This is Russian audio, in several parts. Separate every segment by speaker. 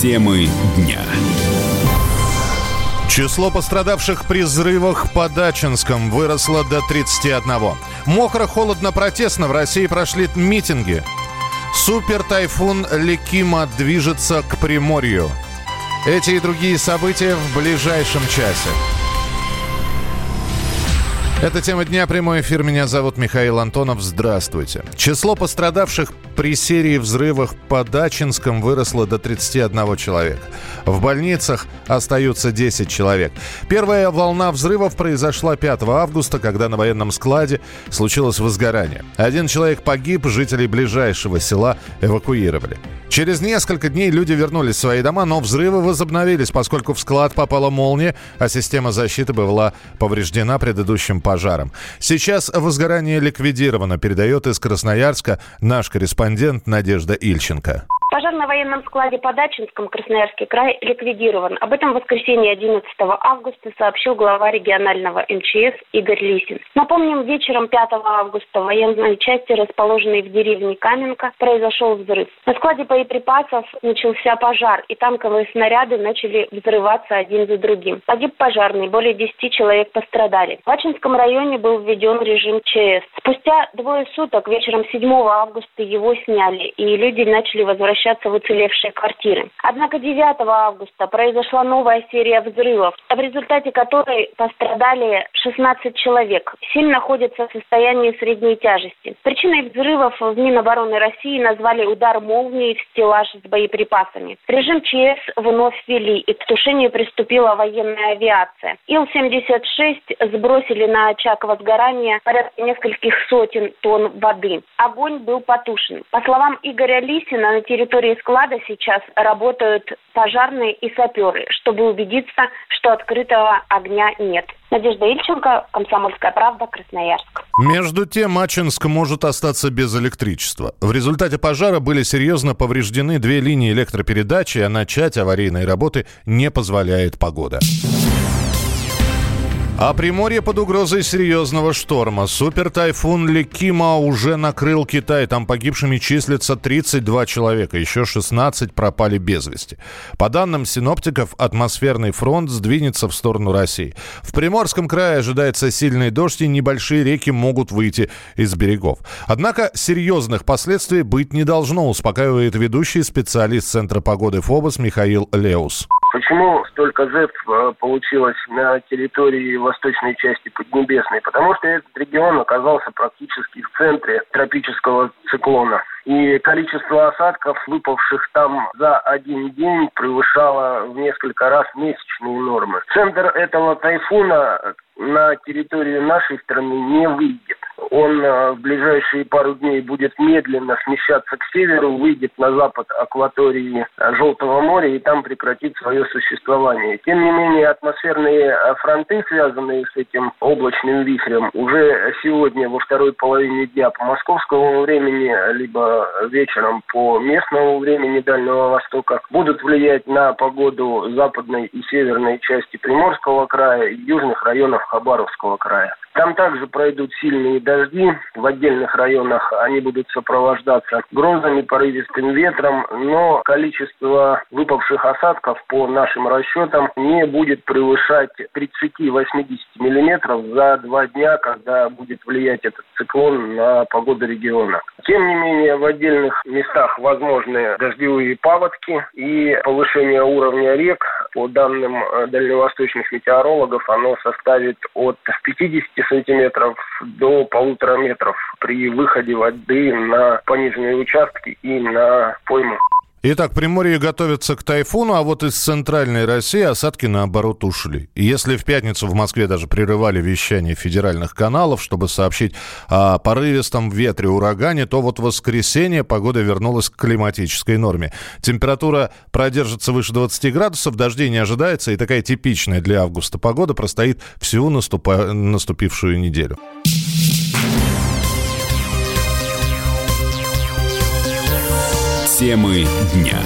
Speaker 1: Темы дня.
Speaker 2: Число пострадавших при взрывах по Дачинском выросло до 31. Мокро, холодно, протестно в России прошли митинги. Супер-тайфун Лекима движется к Приморью. Эти и другие события в ближайшем часе. Это тема дня, прямой эфир. Меня зовут Михаил Антонов. Здравствуйте. Число пострадавших при серии взрывов по Дачинском выросло до 31 человека. В больницах остаются 10 человек. Первая волна взрывов произошла 5 августа, когда на военном складе случилось возгорание. Один человек погиб, жителей ближайшего села эвакуировали. Через несколько дней люди вернулись в свои дома, но взрывы возобновились, поскольку в склад попала молния, а система защиты была повреждена предыдущим пожаром. Сейчас возгорание ликвидировано, передает из Красноярска наш корреспондент Надежда Ильченко.
Speaker 3: Пожар на военном складе по Дачинском Красноярский край ликвидирован. Об этом в воскресенье 11 августа сообщил глава регионального МЧС Игорь Лисин. Напомним, вечером 5 августа в военной части, расположенной в деревне Каменка, произошел взрыв. На складе боеприпасов начался пожар, и танковые снаряды начали взрываться один за другим. Погиб пожарный, более 10 человек пострадали. В Дачинском районе был введен режим ЧС. Спустя двое суток, вечером 7 августа, его сняли, и люди начали возвращаться возвращаться в уцелевшие квартиры. Однако 9 августа произошла новая серия взрывов, в результате которой пострадали 16 человек. Семь находятся в состоянии средней тяжести. Причиной взрывов в Минобороны России назвали удар молнии в стеллаж с боеприпасами. Режим ЧС вновь ввели, и к тушению приступила военная авиация. Ил-76 сбросили на очаг возгорания порядка нескольких сотен тонн воды. Огонь был потушен. По словам Игоря Лисина, на территории территории склада сейчас работают пожарные и саперы, чтобы убедиться, что открытого огня нет. Надежда Ильченко, Комсомольская правда, Красноярск.
Speaker 2: Между тем, Ачинск может остаться без электричества. В результате пожара были серьезно повреждены две линии электропередачи, а начать аварийные работы не позволяет погода. А Приморье под угрозой серьезного шторма. Супер-тайфун Лекима уже накрыл Китай. Там погибшими числится 32 человека. Еще 16 пропали без вести. По данным синоптиков, атмосферный фронт сдвинется в сторону России. В Приморском крае ожидается сильный дождь, и небольшие реки могут выйти из берегов. Однако серьезных последствий быть не должно, успокаивает ведущий специалист Центра погоды ФОБОС Михаил Леус.
Speaker 4: Почему столько ЗЭП э, получилось на территории восточной части Поднебесной? Потому что этот регион оказался практически в центре тропического циклона. И количество осадков, выпавших там за один день, превышало в несколько раз месячные нормы. Центр этого тайфуна на территорию нашей страны не выйдет он э, в ближайшие пару дней будет медленно смещаться к северу, выйдет на запад акватории э, Желтого моря и там прекратит свое существование. Тем не менее, атмосферные э, фронты, связанные с этим облачным вихрем, уже сегодня во второй половине дня по московскому времени, либо вечером по местному времени Дальнего Востока, будут влиять на погоду западной и северной части Приморского края и южных районов Хабаровского края. Там также пройдут сильные дожди. В отдельных районах они будут сопровождаться грозами, порывистым ветром, но количество выпавших осадков по нашим расчетам не будет превышать 30-80 миллиметров за два дня, когда будет влиять этот циклон на погоду региона. Тем не менее, в отдельных местах возможны дождевые паводки и повышение уровня рек. По данным э, дальневосточных метеорологов, оно составит от 50 сантиметров до полутора метров при выходе воды на пониженные участки и на пойму.
Speaker 2: Итак, Приморье готовится к тайфуну, а вот из центральной России осадки наоборот ушли. Если в пятницу в Москве даже прерывали вещание федеральных каналов, чтобы сообщить о порывистом ветре, урагане, то вот в воскресенье погода вернулась к климатической норме. Температура продержится выше 20 градусов, дождей не ожидается, и такая типичная для августа погода простоит всю наступа... наступившую неделю.
Speaker 1: Темы дня.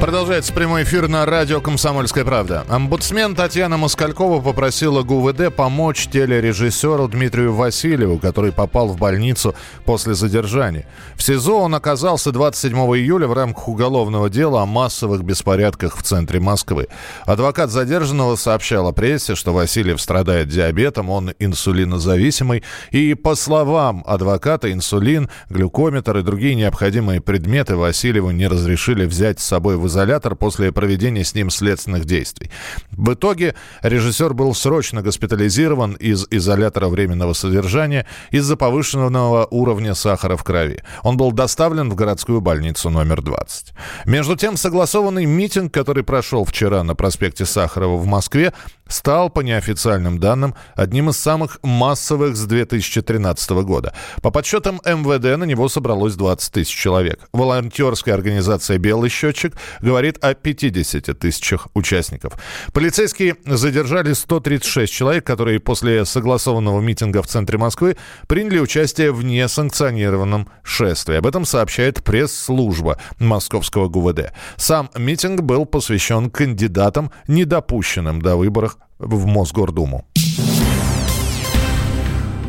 Speaker 2: Продолжается прямой эфир на радио «Комсомольская правда». Омбудсмен Татьяна Москалькова попросила ГУВД помочь телережиссеру Дмитрию Васильеву, который попал в больницу после задержания. В СИЗО он оказался 27 июля в рамках уголовного дела о массовых беспорядках в центре Москвы. Адвокат задержанного сообщал о прессе, что Васильев страдает диабетом, он инсулинозависимый, и, по словам адвоката, инсулин, глюкометр и другие необходимые предметы Васильеву не разрешили взять с собой в изолятор после проведения с ним следственных действий. В итоге режиссер был срочно госпитализирован из изолятора временного содержания из-за повышенного уровня сахара в крови. Он был доставлен в городскую больницу номер 20. Между тем, согласованный митинг, который прошел вчера на проспекте Сахарова в Москве, стал, по неофициальным данным, одним из самых массовых с 2013 года. По подсчетам МВД на него собралось 20 тысяч человек. Волонтерская организация «Белый счетчик» говорит о 50 тысячах участников. Полицейские задержали 136 человек, которые после согласованного митинга в центре Москвы приняли участие в несанкционированном шествии. Об этом сообщает пресс-служба московского ГУВД. Сам митинг был посвящен кандидатам, недопущенным до выборов в Мосгордуму.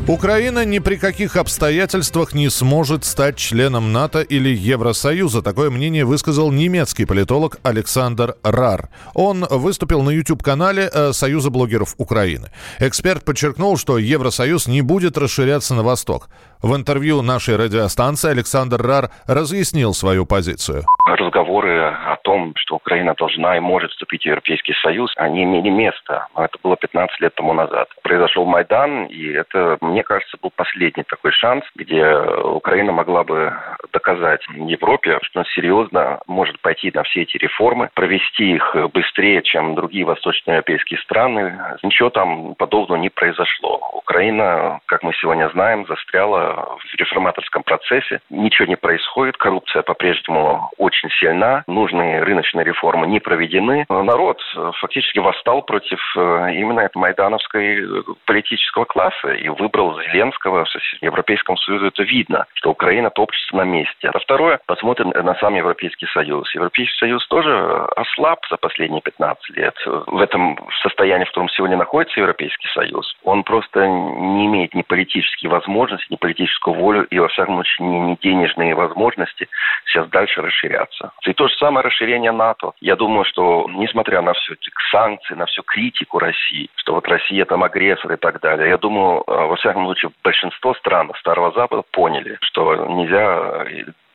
Speaker 2: Украина ни при каких обстоятельствах не сможет стать членом НАТО или Евросоюза. Такое мнение высказал немецкий политолог Александр Рар. Он выступил на YouTube-канале э, Союза блогеров Украины. Эксперт подчеркнул, что Евросоюз не будет расширяться на восток. В интервью нашей радиостанции Александр Рар разъяснил свою позицию.
Speaker 1: Разговоры о том, что Украина должна и может вступить в Европейский Союз, они имели место. Это было 15 лет тому назад. Произошел Майдан, и это, мне кажется, был последний такой шанс, где Украина могла бы доказать Европе, что она серьезно может пойти на все эти реформы, провести их быстрее, чем другие восточноевропейские страны. Ничего там подобного не произошло. Украина, как мы сегодня знаем, застряла в реформаторском процессе. Ничего не происходит, коррупция по-прежнему очень сильна, нужные рыночные реформы не проведены. Народ фактически восстал против э, именно этой майдановской э, политического класса и выбрал Зеленского в Европейском Союзе. Это видно, что Украина топчется на месте. А второе, посмотрим на сам Европейский Союз. Европейский Союз тоже ослаб за последние 15 лет. В этом состоянии, в котором сегодня находится Европейский Союз, он просто не имеет ни политических возможностей, ни политических политическую волю и, во всяком случае, не, не денежные возможности сейчас дальше расширяться. И то же самое расширение НАТО. Я думаю, что, несмотря на все эти санкции, на всю критику России, что вот Россия там агрессор и так далее, я думаю, э, во всяком случае, большинство стран Старого Запада поняли, что нельзя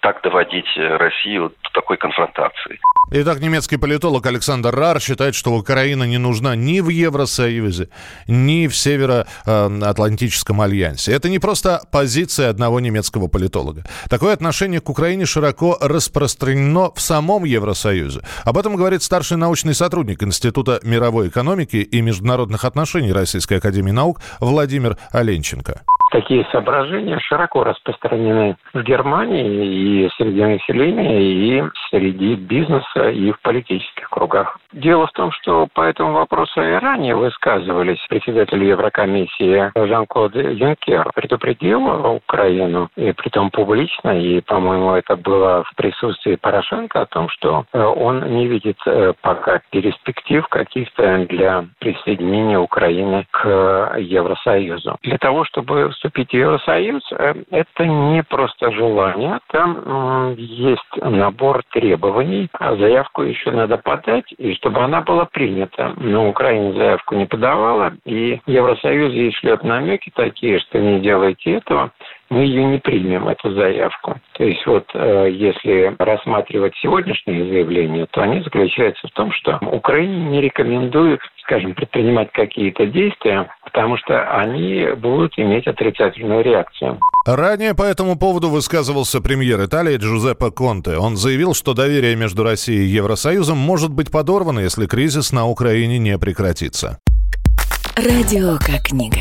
Speaker 1: так доводить э, Россию до такой конфронтации.
Speaker 2: Итак, немецкий политолог Александр Рар считает, что Украина не нужна ни в Евросоюзе, ни в Североатлантическом альянсе. Это не просто позиция одного немецкого политолога. Такое отношение к Украине широко распространено в самом Евросоюзе. Об этом говорит старший научный сотрудник Института мировой экономики и международных отношений Российской академии наук Владимир Оленченко
Speaker 5: такие соображения широко распространены в Германии и среди населения, и среди бизнеса, и в политических кругах. Дело в том, что по этому вопросу и ранее высказывались председатель Еврокомиссии Жан-Клод Юнкер. Предупредил Украину, и при том публично, и, по-моему, это было в присутствии Порошенко, о том, что э, он не видит э, пока перспектив каких-то для присоединения Украины к Евросоюзу. Для того, чтобы вступить в Евросоюз, э, это не просто желание. Там есть набор требований, а заявку еще надо подать, и чтобы она была принята. Но Украина заявку не подавала, и Евросоюз ей шлет намеки такие, что не делайте этого, мы ее не примем, эту заявку. То есть вот э, если рассматривать сегодняшние заявления, то они заключаются в том, что Украине не рекомендуют, скажем, предпринимать какие-то действия, потому что они будут иметь отрицательную реакцию.
Speaker 2: Ранее по этому поводу высказывался премьер Италии Джузеппе Конте. Он заявил, что доверие между Россией и Евросоюзом может быть подорвано, если кризис на Украине не прекратится.
Speaker 6: Радио как книга.